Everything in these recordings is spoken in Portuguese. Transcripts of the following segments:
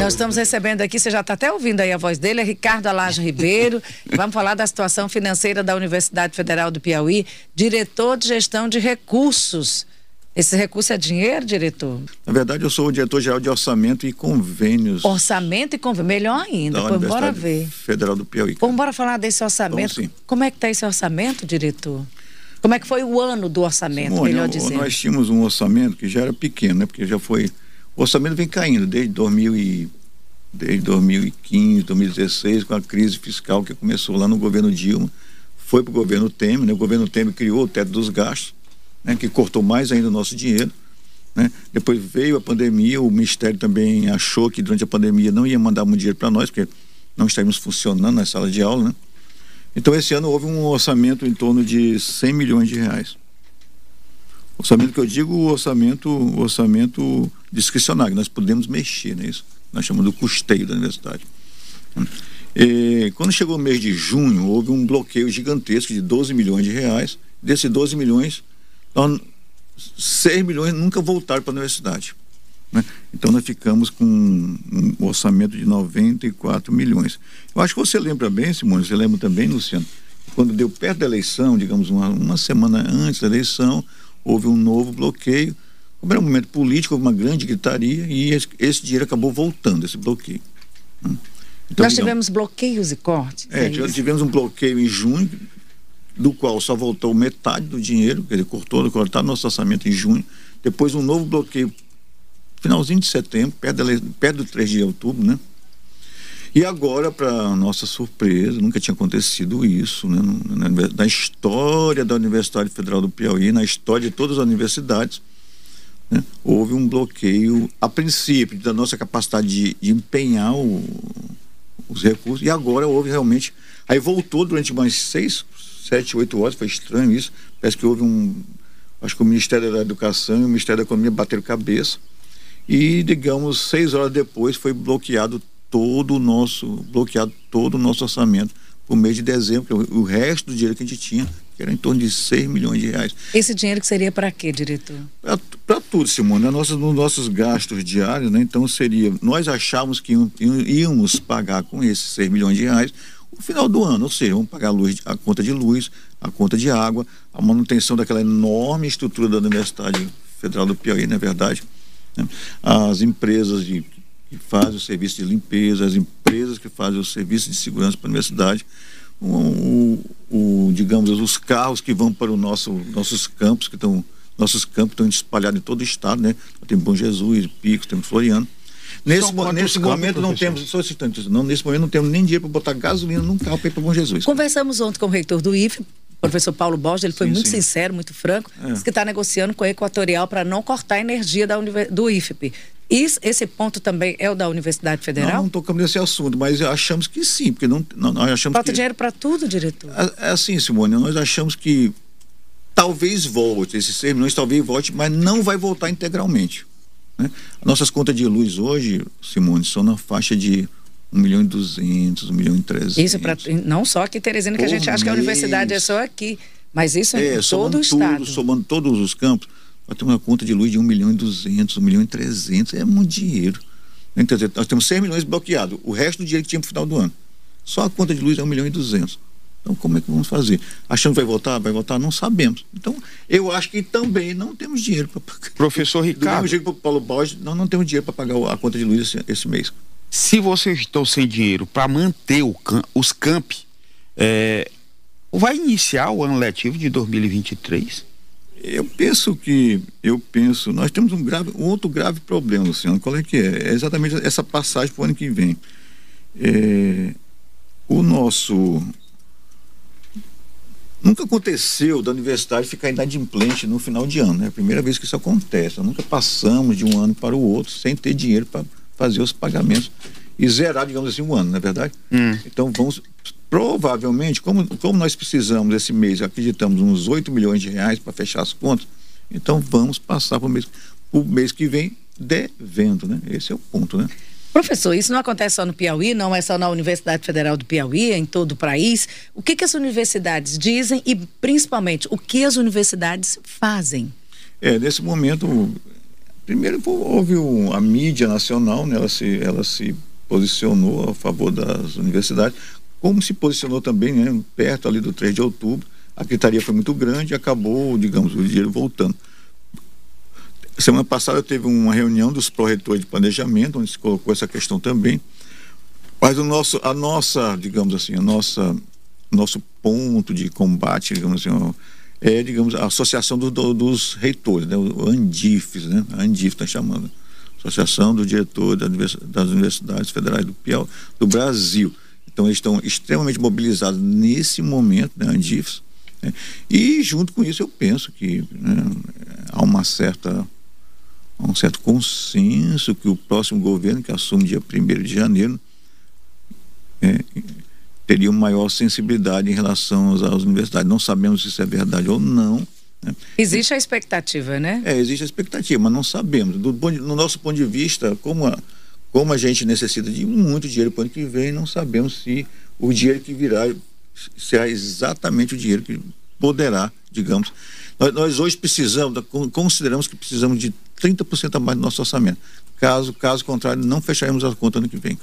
Nós estamos recebendo aqui, você já está até ouvindo aí a voz dele, é Ricardo Alage Ribeiro. Vamos falar da situação financeira da Universidade Federal do Piauí, diretor de gestão de recursos. Esse recurso é dinheiro, diretor? Na verdade, eu sou o diretor-geral de orçamento e convênios. Orçamento e convênios, melhor ainda. Pois bora ver. Federal do Piauí. Vamos bora falar desse orçamento. Vamos. Como é que está esse orçamento, diretor? Como é que foi o ano do orçamento, Simone, melhor dizendo? Nós tínhamos um orçamento que já era pequeno, né? Porque já foi. O orçamento vem caindo desde 2000 e, desde 2015, 2016, com a crise fiscal que começou lá no governo Dilma, foi para o governo Temer, né? O governo Temer criou o teto dos gastos né, que cortou mais ainda o nosso dinheiro. Né? Depois veio a pandemia, o Ministério também achou que durante a pandemia não ia mandar muito dinheiro para nós, porque não estaríamos funcionando na sala de aula. Né? Então, esse ano houve um orçamento em torno de 100 milhões de reais. Orçamento que eu digo, orçamento, orçamento discricionário, nós podemos mexer nisso. Né? Nós chamamos do custeio da universidade. E, quando chegou o mês de junho, houve um bloqueio gigantesco de 12 milhões de reais. Desses 12 milhões, então, 6 milhões nunca voltaram para a universidade. Né? Então nós ficamos com um orçamento de 94 milhões. Eu acho que você lembra bem, Simone, você lembra também, Luciano, quando deu perto da eleição, digamos uma, uma semana antes da eleição, houve um novo bloqueio. Como era um momento político, uma grande gritaria e esse, esse dinheiro acabou voltando, esse bloqueio. Né? Então, Nós tivemos bloqueios e cortes. É, é tivemos um bloqueio em junho, do qual só voltou metade do dinheiro, que ele cortou, cortar nosso orçamento em junho. Depois um novo bloqueio, finalzinho de setembro, perto, da, perto do 3 de outubro, né? E agora, para nossa surpresa, nunca tinha acontecido isso, né? Na, história da Universidade Federal do Piauí, na história de todas as universidades, né? houve um bloqueio, a princípio, da nossa capacidade de, de empenhar o, os recursos, e agora houve realmente. Aí voltou durante mais seis, sete, oito horas, foi estranho isso. Parece que houve um. Acho que o Ministério da Educação e o Ministério da Economia bateram cabeça. E, digamos, seis horas depois foi bloqueado todo o nosso, bloqueado todo o nosso orçamento o mês de dezembro, o resto do dinheiro que a gente tinha, que era em torno de 6 milhões de reais. Esse dinheiro que seria para quê, diretor? Para tudo, Simone, né? Nossas, nos nossos gastos diários, né? Então seria, nós achávamos que íamos pagar com esses 6 milhões de reais no final do ano, ou seja, vamos pagar a, luz, a conta de luz, a conta de água, a manutenção daquela enorme estrutura da Universidade Federal do Piauí, não é verdade? Né? As empresas de, que fazem o serviço de limpeza, as empresas que fazem o serviço de segurança para a universidade, o, digamos, os carros que vão para o nosso, nossos campos, que estão, nossos campos estão espalhados em todo o estado, né? Tem Bom Jesus, Picos, temos Floriano. Nesse, nesse momento não temos, só instante, não, nesse momento não temos nem dinheiro para botar gasolina num carro para ir para Bom Jesus. Conversamos ontem com o reitor do IFE, professor Paulo Borges, ele foi sim, muito sim. sincero, muito franco, é. disse que está negociando com a Equatorial para não cortar a energia da, do IFP. Isso, esse ponto também é o da Universidade Federal? Não, não tocamos nesse assunto, mas achamos que sim, porque não, não nós achamos Falta que... dinheiro para tudo, diretor? É, é, assim, Simone, nós achamos que talvez volte, esses 6 milhões talvez volte, mas não vai voltar integralmente. Né? Nossas contas de luz hoje, Simone, são na faixa de 1 milhão e 200, 1 milhão e 300. Isso para não só aqui, Teresina, que a gente acha que a universidade é só aqui, mas isso é, é em todo o estado. Tudo, somando todos os campos, nós temos uma conta de luz de 1 milhão e 200, 1 milhão e 300, é muito dinheiro. Então, nós temos 6 milhões bloqueados, o resto do dinheiro que tinha para o final do ano. Só a conta de luz é 1 milhão e 200. Então, como é que vamos fazer? Achando que vai votar? Vai votar? Não sabemos. Então, eu acho que também não temos dinheiro para pagar. Professor Ricardo. Do mesmo jeito que o Paulo Borges, nós não temos dinheiro para pagar a conta de luz esse, esse mês. Se vocês estão sem dinheiro para manter os campi, é, vai iniciar o ano letivo de 2023? Eu penso que, eu penso, nós temos um, grave, um outro grave problema, Luciano. Qual é que é? É exatamente essa passagem para o ano que vem. É, o nosso Nunca aconteceu da universidade ficar inadimplente no final de ano, né? É a primeira vez que isso acontece. Nunca passamos de um ano para o outro sem ter dinheiro para fazer os pagamentos e zerar, digamos assim, um ano, não é verdade? Hum. Então vamos, provavelmente, como, como nós precisamos esse mês, acreditamos, uns 8 milhões de reais para fechar as contas, então vamos passar para o mês, mês que vem devendo, né? Esse é o ponto, né? Professor, isso não acontece só no Piauí, não é só na Universidade Federal do Piauí, é em todo o país. O que, que as universidades dizem e, principalmente, o que as universidades fazem? É, nesse momento, Primeiro houve um, a mídia nacional, né? ela, se, ela se posicionou a favor das universidades, como se posicionou também né? perto ali do 3 de outubro. A gritaria foi muito grande e acabou, digamos, o dinheiro voltando. Semana passada teve uma reunião dos proretores de planejamento, onde se colocou essa questão também. Mas o nosso, a nossa, digamos assim, a nossa, nosso ponto de combate, digamos assim, é, digamos, a associação do, do, dos reitores, né? o ANDIFES, né? A ANDIF está chamando. Associação do Diretor das Universidades Federais do Piauí, do Brasil. Então, eles estão extremamente mobilizados nesse momento, né, ANDIFES. Né? E, junto com isso, eu penso que né, há uma certa um certo consenso que o próximo governo, que assume dia 1 de janeiro, é, teria uma maior sensibilidade em relação às, universidades. Não sabemos se isso é verdade ou não. Né? Existe a expectativa, né? É, existe a expectativa, mas não sabemos. Do, no nosso ponto de vista, como a, como a gente necessita de muito dinheiro para o ano que vem, não sabemos se o dinheiro que virá será exatamente o dinheiro que poderá, digamos. Nós, nós hoje precisamos, consideramos que precisamos de 30% a mais do nosso orçamento. Caso, caso contrário, não fecharemos a conta ano que vem.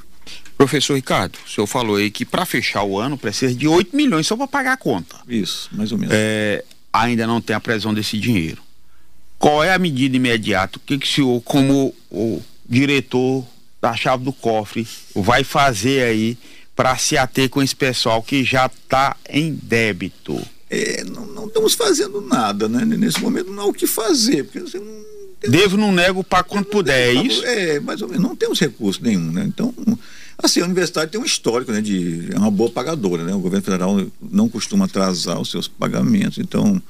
Professor Ricardo, o senhor falou aí que para fechar o ano precisa de 8 milhões só para pagar a conta. Isso, mais ou menos. É, ainda não tem a previsão desse dinheiro. Qual é a medida imediata? O que, que o senhor, como o diretor da chave do cofre, vai fazer aí para se ater com esse pessoal que já está em débito? É, não, não, estamos fazendo nada, né? Nesse momento não há o que fazer, porque você não Devo, não nego para quando puder, é isso? É, mais ou menos, não temos recurso nenhum, né? Então, assim, a universidade tem um histórico, né, de é uma boa pagadora, né? O governo federal não costuma atrasar os seus pagamentos, então,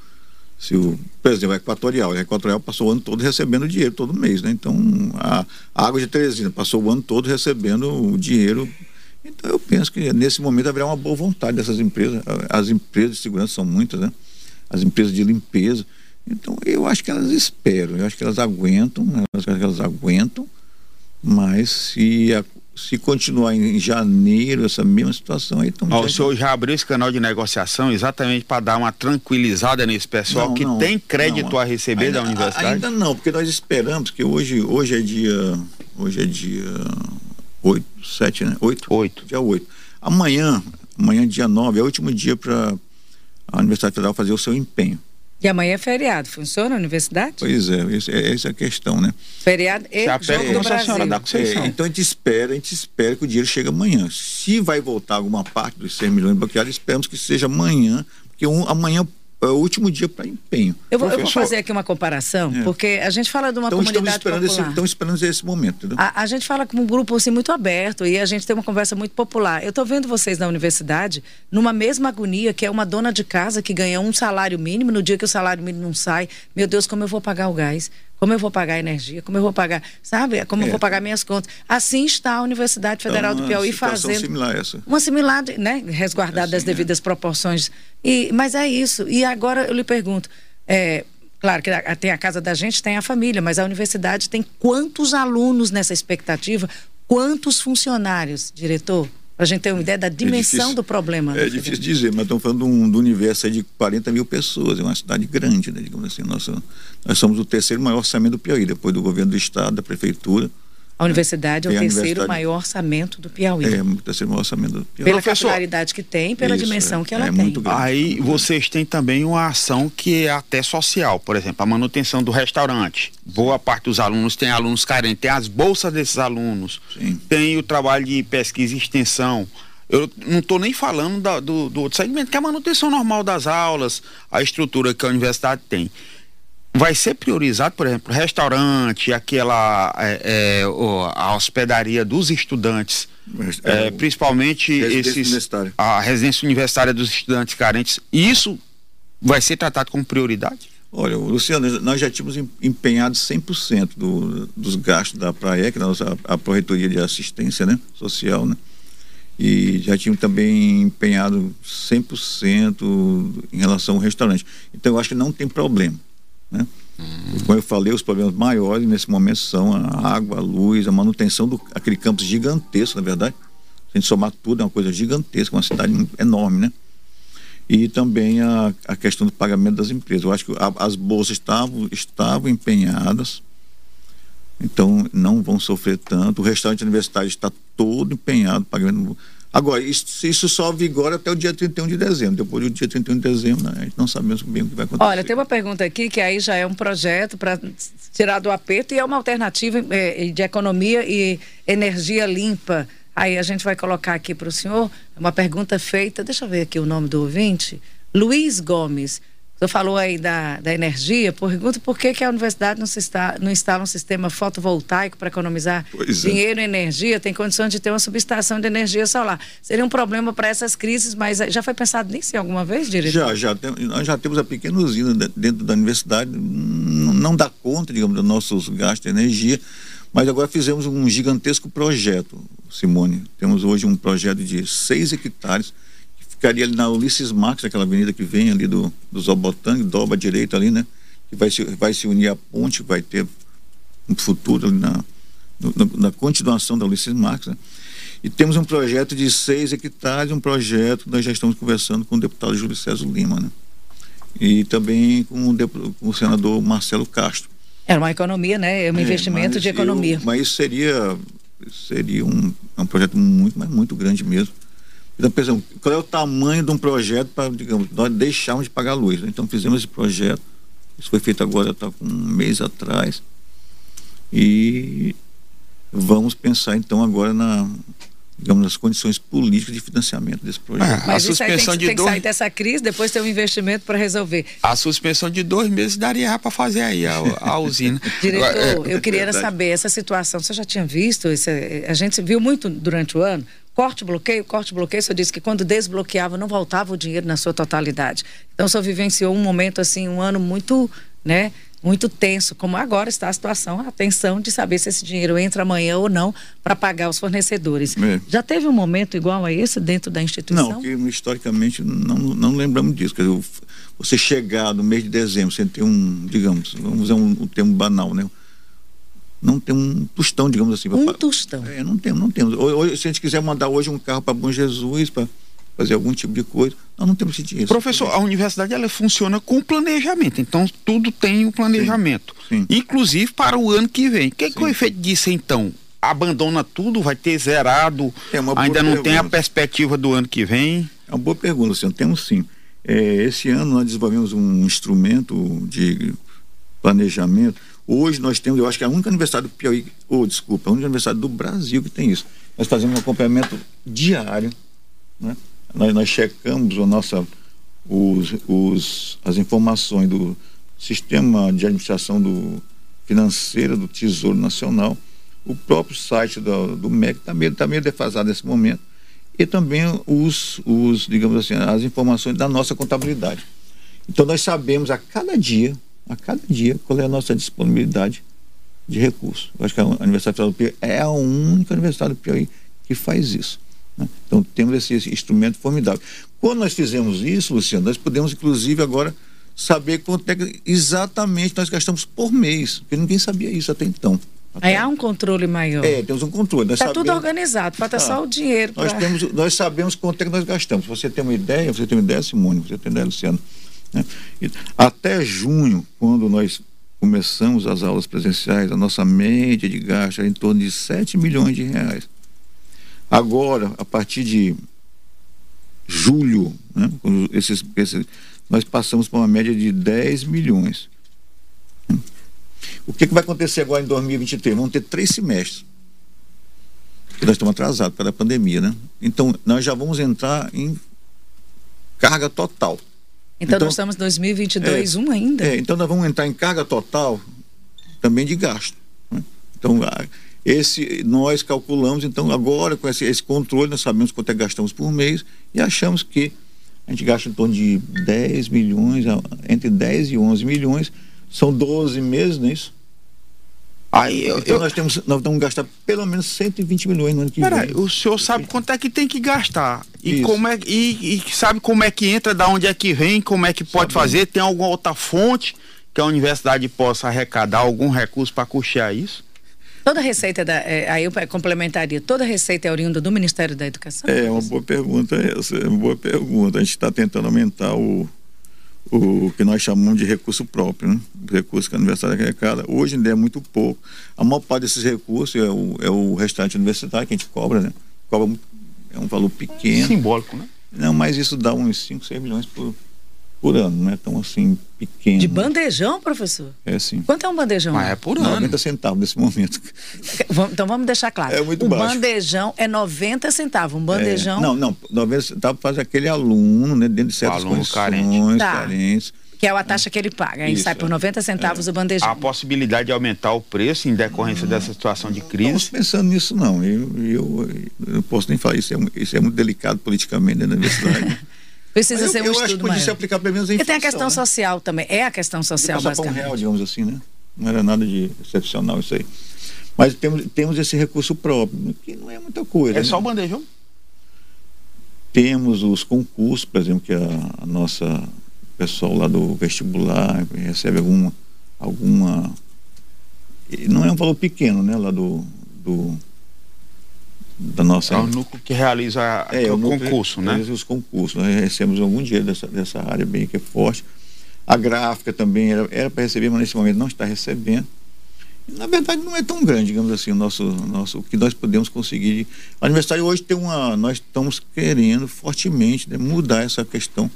se o, por exemplo, a Equatorial, a Equatorial passou o ano todo recebendo dinheiro todo mês, né? Então, a, a Água de Teresina passou o ano todo recebendo o dinheiro então eu penso que nesse momento haverá uma boa vontade dessas empresas. As empresas de segurança são muitas, né? As empresas de limpeza. Então, eu acho que elas esperam, eu acho que elas aguentam, acho que elas aguentam, mas se, a, se continuar em janeiro essa mesma situação, aí estão. o senhor já abriu esse canal de negociação exatamente para dar uma tranquilizada nesse pessoal não, que não, tem crédito não, a receber ainda, da universidade? Ainda não, porque nós esperamos que hoje, hoje é dia. Hoje é dia 8, 7, né? 8? 8. Dia 8. Amanhã, amanhã, dia 9, é o último dia para a Universidade Federal fazer o seu empenho. E amanhã é feriado, funciona a universidade? Pois é, é essa é a questão, né? Feriado e Já jogo do Brasil. Da é, então a gente espera, a gente espera que o dinheiro chegue amanhã. Se vai voltar alguma parte dos 100 milhões bloqueados, esperamos que seja amanhã, porque um, amanhã é o último dia para empenho. Eu vou, eu vou, fazer aqui uma comparação, é. porque a gente fala de uma então, comunidade esperando popular. Esse, estamos esperando esse momento. A, a, gente fala como um grupo assim, muito aberto e a gente tem uma conversa muito popular. Eu estou vendo vocês na universidade numa mesma agonia que é uma dona de casa que ganha um salário mínimo, no dia que o salário mínimo não sai, meu Deus, como eu vou pagar o gás? Como eu vou pagar a energia? Como eu vou pagar, sabe? Como é. eu vou pagar minhas contas? Assim está a Universidade Federal então, do Piauí fazendo. similar essa. Uma similar, né? Resguardada assim, das é. devidas é. proporções. E, mas é isso. E agora eu lhe pergunto. É, claro que tem a casa da gente, tem a família, mas a universidade tem quantos alunos nessa expectativa? Quantos funcionários, diretor? Para a gente ter uma ideia da é dimensão é do problema. É né, difícil dizer, mas estamos falando de um, do universo de 40 mil pessoas, é uma cidade grande, né, digamos assim. Nossa, nós somos o terceiro maior orçamento do Piauí, depois do governo do estado, da prefeitura. A universidade é o terceiro maior orçamento do Piauí. É, o terceiro maior orçamento do Piauí. Pela capilaridade que tem, pela Isso, dimensão é, que ela é tem. Aí vocês têm também uma ação que é até social, por exemplo, a manutenção do restaurante. Boa parte dos alunos tem alunos carentes, tem as bolsas desses alunos, Sim. tem o trabalho de pesquisa e extensão. Eu não estou nem falando da, do, do outro segmento, que é a manutenção normal das aulas, a estrutura que a universidade tem vai ser priorizado, por exemplo, restaurante, aquela é, é, a hospedaria dos estudantes, é, é principalmente esses a residência universitária dos estudantes carentes. Isso vai ser tratado como prioridade? Olha, Luciano, nós já tínhamos empenhado 100% do, dos gastos da praia, que é a, nossa, a Proretoria de Assistência né, Social, né? E já tínhamos também empenhado 100% em relação ao restaurante. Então, eu acho que não tem problema. Né? Hum. Como eu falei, os problemas maiores nesse momento são a água, a luz, a manutenção do aquele campus gigantesco, na verdade. Se a gente somar tudo, é uma coisa gigantesca, uma cidade enorme, né? E também a, a questão do pagamento das empresas. Eu acho que a, as bolsas estavam, estavam empenhadas, Então, não vão sofrer tanto. O restaurante universitário está todo empenhado, pagando. Agora, isso, isso só vigora até o dia 31 de dezembro. Depois do dia 31 de dezembro, né, a gente não sabemos bem o que vai acontecer. Olha, tem uma pergunta aqui que aí já é um projeto para tirar do aperto e é uma alternativa é, de economia e energia limpa. Aí a gente vai colocar aqui para o senhor uma pergunta feita. Deixa eu ver aqui o nome do ouvinte. Luiz Gomes. Você falou aí da, da energia, pergunta por que, que a universidade não, se está, não instala um sistema fotovoltaico para economizar pois é. dinheiro é. e energia, tem condições de ter uma subestação de energia solar. Seria um problema para essas crises, mas já foi pensado nisso alguma vez, diretor? Já, já. Tem, nós já temos a pequena usina dentro da universidade, não, dá conta, digamos, dos nossos gastos de energia, mas agora fizemos um gigantesco projeto, Simone. Temos hoje um projeto de seis hectares, ficaria ali na Ulisses Marques, aquela avenida que vem ali do, do Zobotang, dobra à direita ali, né? Que vai se, vai se unir à ponte, vai ter um futuro ali na, no, na continuação da Ulisses Marques, né? E temos um projeto de seis hectares, um projeto, nós já estamos conversando com o deputado Júlio César Lima, né? E também com o, com o senador Marcelo Castro. Era uma economia, né? É um é, investimento de economia. Eu, mas seria, seria um, um projeto muito, mas muito grande mesmo. Então, pensamos, qual é o tamanho de um projeto para, digamos, nós deixarmos de pagar a luz. Né? Então, fizemos esse projeto. Isso foi feito agora, está com um mês atrás. E vamos pensar, então, agora na, digamos, nas condições políticas de financiamento desse projeto. Mas a suspensão tem, que, de tem dois... que sair dessa crise, depois ter um investimento para resolver. A suspensão de dois meses daria para fazer aí a, a usina. Diretor, eu queria é saber, essa situação, você já tinha visto? Esse, a gente viu muito durante o ano, corte, bloqueio, corte, bloqueio. O senhor disse que quando desbloqueava não voltava o dinheiro na sua totalidade. Então o senhor vivenciou um momento assim, um ano muito, né, muito tenso, como agora está a situação, a tensão de saber se esse dinheiro entra amanhã ou não para pagar os fornecedores. É. Já teve um momento igual a esse dentro da instituição? Não, que historicamente não, não lembramos disso. Quer dizer, você chegar no mês de dezembro sem ter um, digamos, vamos usar um, um termo banal, né? Não tem um tostão, digamos assim. Um pra, tostão? É, não temos, não temos. Hoje, se a gente quiser mandar hoje um carro para Bom Jesus, para fazer algum tipo de coisa, nós não temos esse dinheiro. Professor, a universidade ela funciona com planejamento, então tudo tem um planejamento. Sim, sim. Inclusive para o ano que vem. O que, que é o efeito disso então? Abandona tudo, vai ter zerado, é ainda não pergunta. tem a perspectiva do ano que vem? É uma boa pergunta, senhor. Temos sim. É, esse ano nós desenvolvemos um instrumento de planejamento Hoje nós temos, eu acho que é a única universidade do Piauí, ou oh, desculpa, a única universidade do Brasil que tem isso. Nós fazemos um acompanhamento diário, né? nós, nós checamos a nossa, os, os, as informações do sistema de administração do, financeira do Tesouro Nacional, o próprio site do, do MEC está meio, tá meio defasado nesse momento, e também os, os, digamos assim, as informações da nossa contabilidade. Então nós sabemos a cada dia a cada dia qual é a nossa disponibilidade de recursos. Eu acho que a Universidade Federal do Piauí é a única universidade do Piauí que faz isso. Né? Então temos esse, esse, instrumento formidável. Quando nós fizemos isso, Luciano, nós podemos inclusive agora saber quanto é que exatamente nós gastamos por mês, porque ninguém sabia isso até então. Até... Aí há um controle maior. É, temos um controle. Está sabemos... tudo organizado, falta ah, só o dinheiro. Nós, pra... temos, nós sabemos quanto é que nós gastamos. Você tem uma ideia, você tem uma ideia, Simone, você tem uma ideia, Luciano. Né? Até junho, quando nós começamos as aulas presenciais, a nossa média de gasto era em torno de 7 milhões de reais. Agora, a partir de julho, né, esses, esses, nós passamos para uma média de 10 milhões. O que, que vai acontecer agora em 2023? Vamos ter três semestres. Porque nós estamos atrasados pela pandemia, né? Então, nós já vamos entrar em carga total. Então, então nós estamos em 2022, é, um ainda. É, então nós vamos entrar em carga total também de gasto. Né? Então, esse nós calculamos, então agora com esse, esse, controle, nós sabemos quanto é que gastamos por mês e achamos que a gente gasta em torno de 10 milhões, entre 10 e 11 milhões, são 12 meses, não é isso? Aí eu, então eu... nós temos nós vamos gastar pelo menos 120 milhões no ano que Pera vem. o senhor sabe quanto é que tem que gastar e como é e, e, sabe como é que entra, da onde é que vem, como é que pode fazer, tem alguma outra fonte que a universidade possa arrecadar algum recurso para custear isso? Toda receita da, é, aí eu complementaria, toda receita é oriunda do Ministério da Educação? É uma boa pergunta essa, é uma boa pergunta. A gente está tentando aumentar o o que nós chamamos de recurso próprio, né? recurso que a universidade arrecada. Hoje ainda é muito pouco. A maior parte desses recursos é o, é o restante universitário que a gente cobra, né? Cobra é um valor pequeno. Simbólico, né? Não, mas isso dá uns 5, 6 milhões por, por ano, não é tão assim pequeno. De bandejão, professor? É sim. Quanto é um bandejão? Mas é por ano. 90 centavos nesse momento. Então vamos deixar claro. É muito o baixo. bandejão é 90 centavos. Um bandejão. É, não, não, 90 centavos faz aquele aluno, né, dentro de certas aluno condições, carente. Tá. carentes. Que é a taxa que ele paga. Aí Isso, sai por é. 90 centavos o bandejão. A possibilidade de aumentar o preço em decorrência dessa situação de Não estamos crise. pensando nisso, não. Eu, eu, eu não posso nem falar isso. É, isso é muito delicado politicamente dentro da universidade. Precisa Mas ser eu, um eu acho estudo que podia se aplicar pelo menos a E tem a questão né? social também. É a questão social, um basicamente. real, digamos assim, né? Não era nada de excepcional isso aí. Mas temos, temos esse recurso próprio, que não é muita coisa. É né? só o bandejão? Temos os concursos, por exemplo, que a, a nossa o pessoal lá do vestibular recebe alguma alguma e não é um valor pequeno, né, lá do, do da nossa É o núcleo que realiza a- É, o núcleo concurso, né? realiza Os concursos, nós recebemos algum dinheiro dessa, dessa área bem que é forte. A gráfica também era para receber, mas nesse momento não está recebendo. Na verdade, não é tão grande, digamos assim, o nosso, nosso, o que nós podemos conseguir. A universidade hoje tem uma. Nós estamos querendo fortemente né, mudar essa questão.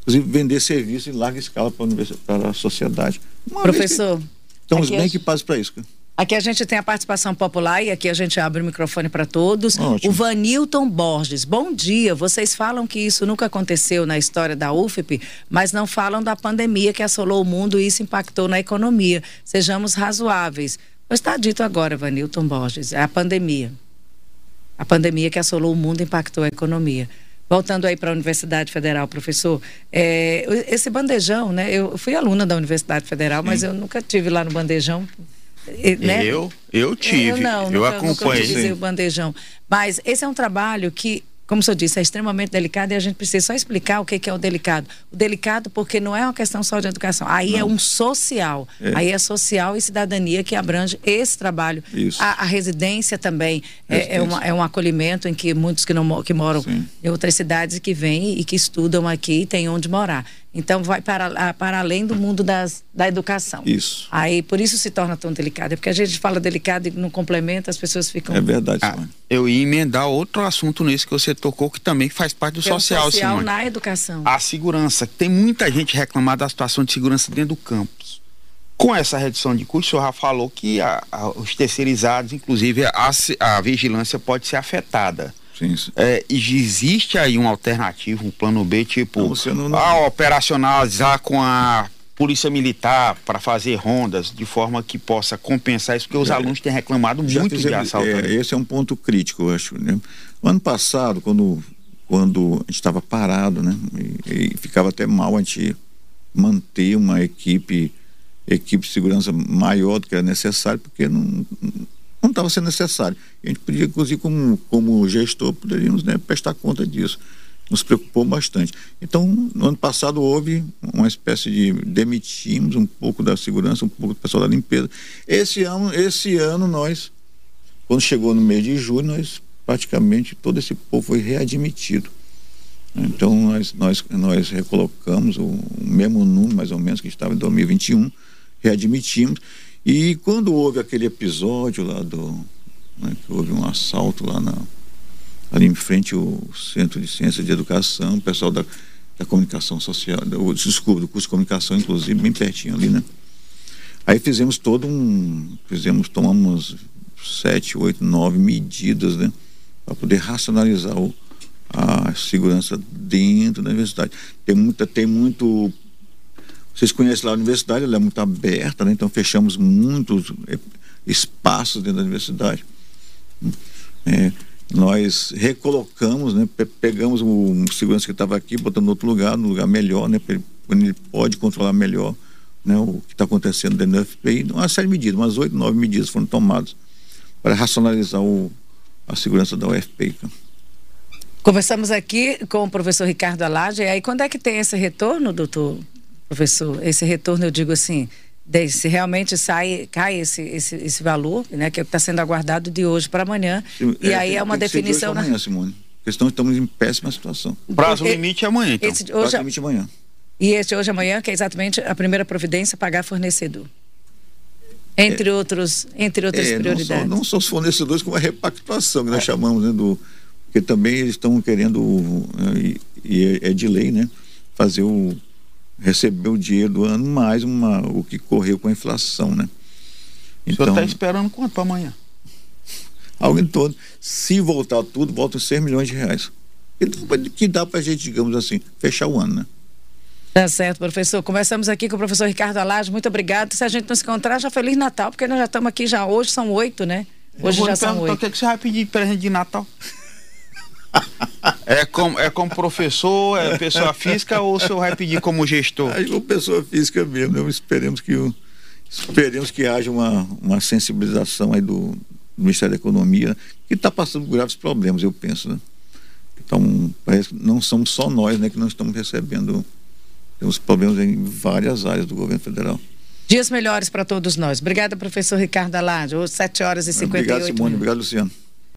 Inclusive, vender serviço em larga escala para a, para a sociedade. Uma Professor, Estamos bem equipados para isso. Aqui a gente tem a participação popular e aqui a gente abre o microfone para todos. Ótimo. O Vanilton Borges, bom dia. Vocês falam que isso nunca aconteceu na história da UFP, mas não falam da pandemia que assolou o mundo e isso impactou na economia. Sejamos razoáveis. Pois está dito agora, Vanilton Borges, é a pandemia. A pandemia que assolou o mundo impactou a economia. Voltando aí para a Universidade Federal, professor, é, esse bandejão, né? Eu fui aluna da Universidade Federal, mas eu nunca tive lá no bandejão. Né? Eu, eu tive, Eu eu, não, nunca, nunca o bandejão. Mas esse é um trabalho que, como o senhor disse, é extremamente delicado e a gente precisa só explicar o que que é o delicado. O delicado porque não é uma questão só de educação, aí é um social. É. Aí é social e cidadania que abrange esse trabalho. Isso. A, a residência também é, é, Residência. uma- é um acolhimento em que muitos que, não, que moram Sim. em outras cidades que vêm e que estudam aqui e têm onde morar. Então vai para, para além do mundo das, da educação. Isso. Aí por isso se torna tão delicado. É porque a gente fala delicado e não complementa, as pessoas ficam. É verdade, Ah, Simone. eu ia emendar outro assunto nesse que você tocou, que também faz parte do que é o social, social Simone. na educação. A segurança. Tem muita gente reclamando da situação de segurança dentro do campus. Com essa redução de custos, o senhor já falou que a- a- os terceirizados, inclusive a, a vigilância pode ser afetada. Sim, sim. É, existe aí uma alternativa, um plano B, tipo, Não, não- não- ah, operacionalizar com a polícia militar para fazer rondas de forma que possa compensar isso, porque os Já- alunos têm reclamado muito de fizemos- assalto. é, esse é um ponto crítico, eu acho. Né? No ano passado, quando, quando a gente estava parado, né? E, e ficava até mal a gente manter uma equipe, equipe de segurança maior do que era necessário, porque não não estava sendo necessário. A gente podia, inclusive, como, como gestor, poderíamos né, prestar conta disso. Nos preocupou bastante. Então, no ano passado houve uma espécie de demitimos um pouco da segurança, um pouco do pessoal da limpeza. Esse ano, esse ano nós quando chegou no mês de julho, nós praticamente todo esse povo foi readmitido. Então nós, nós, nós recolocamos o, o mesmo número, mais ou menos, que estava em 2021, readmitimos. E quando houve aquele episódio lá do. né, que houve um assalto lá na, ali em frente ao Centro de Ciência de Educação, o pessoal da, da comunicação social, do, desculpa, do curso de comunicação, inclusive, bem pertinho ali, né? Aí fizemos todo um. Fizemos, tomamos sete, oito, nove medidas, né? Para poder racionalizar o, a segurança dentro da universidade. Tem muita, tem muito. Vocês conhecem lá a universidade, ela é muito aberta, né? Então fechamos muitos eh, espaços dentro da universidade. É, nós recolocamos, né? Pe- Pegamos o segurança que estava aqui, botando em outro lugar, no lugar melhor, né? pra ele- pode controlar melhor né, o que está acontecendo dentro da UFPI. Uma série de medidas, umas oito, nove medidas foram tomadas para racionalizar o, a segurança da UFPI. Conversamos aqui com o professor Ricardo Alage. E aí, quando é que tem esse retorno, doutor professor? Esse retorno, eu digo assim, se realmente sai, cai esse, esse, esse valor, né, que está sendo aguardado de hoje para amanhã. E aí tem- é uma ser de hoje definição. na- Amanhã, Simone. Porque senão estamos em péssima situação. O prazo Porque limite é amanhã, então. esse- hoje, Praticamente amanhã. E este hoje amanhã, que é exatamente a primeira providência, pagar fornecedor. Entre, é, outros, entre outras é, prioridades. Não só, não só os fornecedores, como a repactuação, que nós é. chamamos, né, do, porque também eles estão querendo, e, e é de lei, né, fazer o, receber o dinheiro do ano mais uma, o que correu com a inflação, né. Então, o senhor está esperando quanto para amanhã? Algo em torno, se voltar tudo, volta 6 milhões de reais. Então, que dá para a gente, digamos assim, fechar o ano, né? Tá certo, professor. Começamos aqui com o professor Ricardo Alage. Muito obrigado. Se a gente não se encontrar, já Feliz Natal, porque nós já estamos aqui já. Hoje são oito, né? Hoje já são oito. O que, é que você vai pedir de presente de Natal? é, como, é como professor, é pessoa física ou o senhor vai pedir como gestor? É como pessoa física mesmo. Né? Esperemos que, esperemos que haja uma, uma sensibilização aí do, do Ministério da Economia, que está passando por graves problemas, eu penso. Né? Então, parece que não somos só nós né, que não estamos recebendo temos problemas em várias áreas do governo federal. Dias melhores para todos nós. Obrigada, professor Ricardo. Hoje, 7 horas e 58 Obrigado, Simone. Minutos. Obrigado, Luciano.